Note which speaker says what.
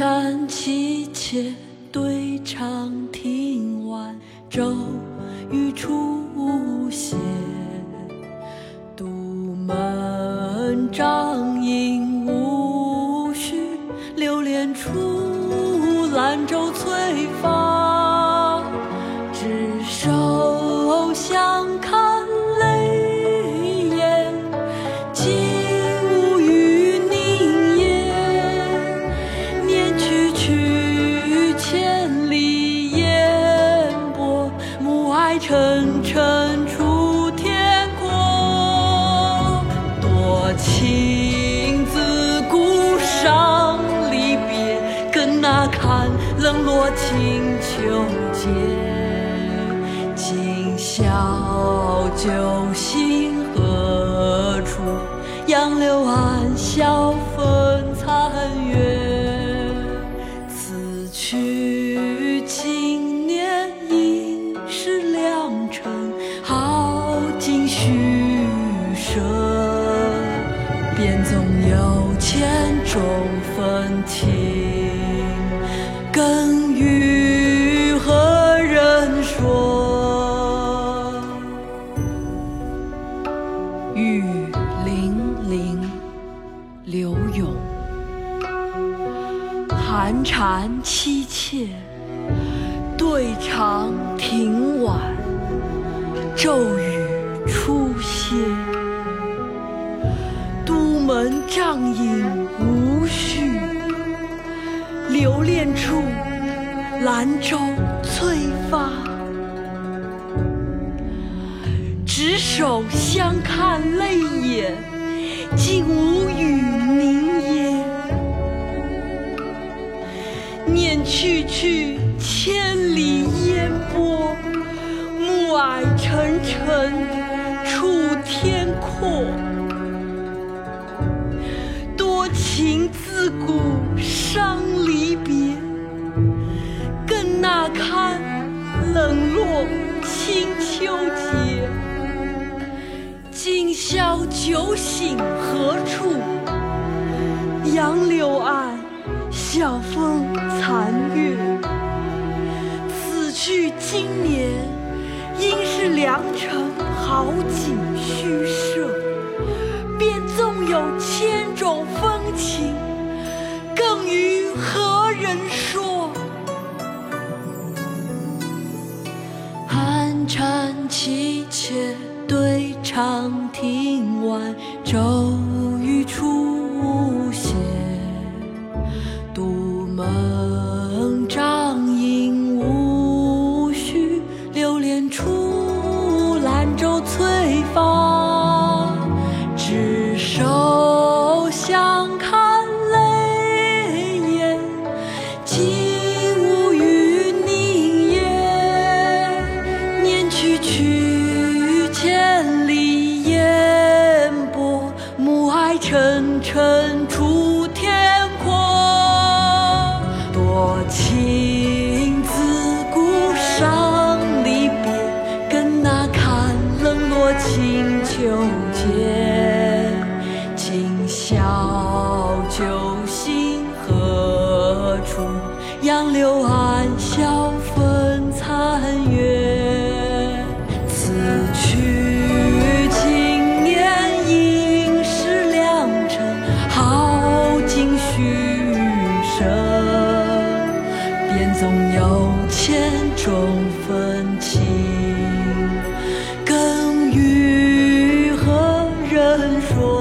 Speaker 1: 蝉凄切对长亭晚，骤雨初歇。独门帐饮无绪，留恋处，兰舟催发。沉沉出天阔。多情自古伤离别，更那堪冷落清秋节。今宵酒醒更与何人说？雨霖铃，刘永。寒蝉凄切，对长亭晚，骤雨初歇。都门帐饮无绪，留恋处，兰舟催发。执手相看泪眼，竟无语凝噎。念去去，千里烟波，暮霭沉沉楚天阔。清秋节。今宵酒醒何处？杨柳岸，晓风残月。此去经年，应是良辰好景虚设。便纵有千种风情，更与何人说？凄切对长亭晚，骤雨初歇。独门暮霭沉出天阔。多情自古伤离别，更那堪冷落清秋节。今宵酒醒何处？杨柳岸，晓纵有千种风情更与何人说？